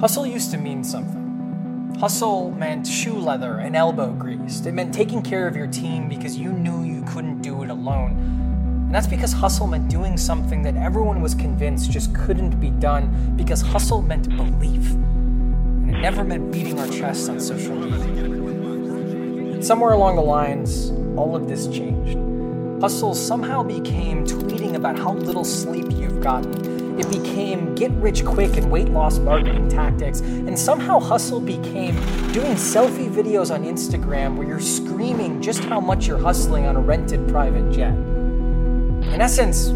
Hustle used to mean something. Hustle meant shoe leather and elbow grease. It meant taking care of your team because you knew you couldn't do it alone. And that's because hustle meant doing something that everyone was convinced just couldn't be done because hustle meant belief. And it never meant beating our chests on social media. Somewhere along the lines, all of this changed. Hustle somehow became tweeting about how little sleep you've gotten it became get rich quick and weight loss marketing tactics. And somehow hustle became doing selfie videos on Instagram where you're screaming just how much you're hustling on a rented private jet. In essence,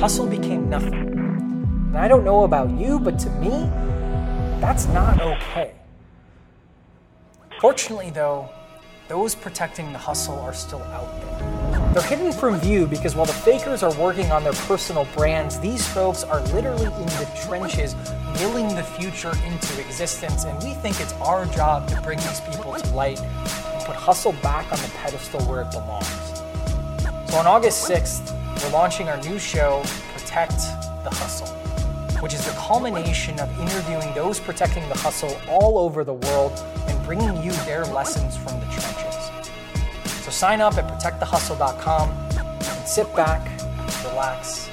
hustle became nothing. And I don't know about you, but to me, that's not okay. Fortunately, though, those protecting the hustle are still out there. They're hidden from view because while the fakers are working on their personal brands, these folks are literally in the trenches, willing the future into existence. And we think it's our job to bring these people to light and put hustle back on the pedestal where it belongs. So on August 6th, we're launching our new show, Protect the Hustle, which is the culmination of interviewing those protecting the hustle all over the world and bringing you their lessons sign up at protectthehustle.com and sit back, relax,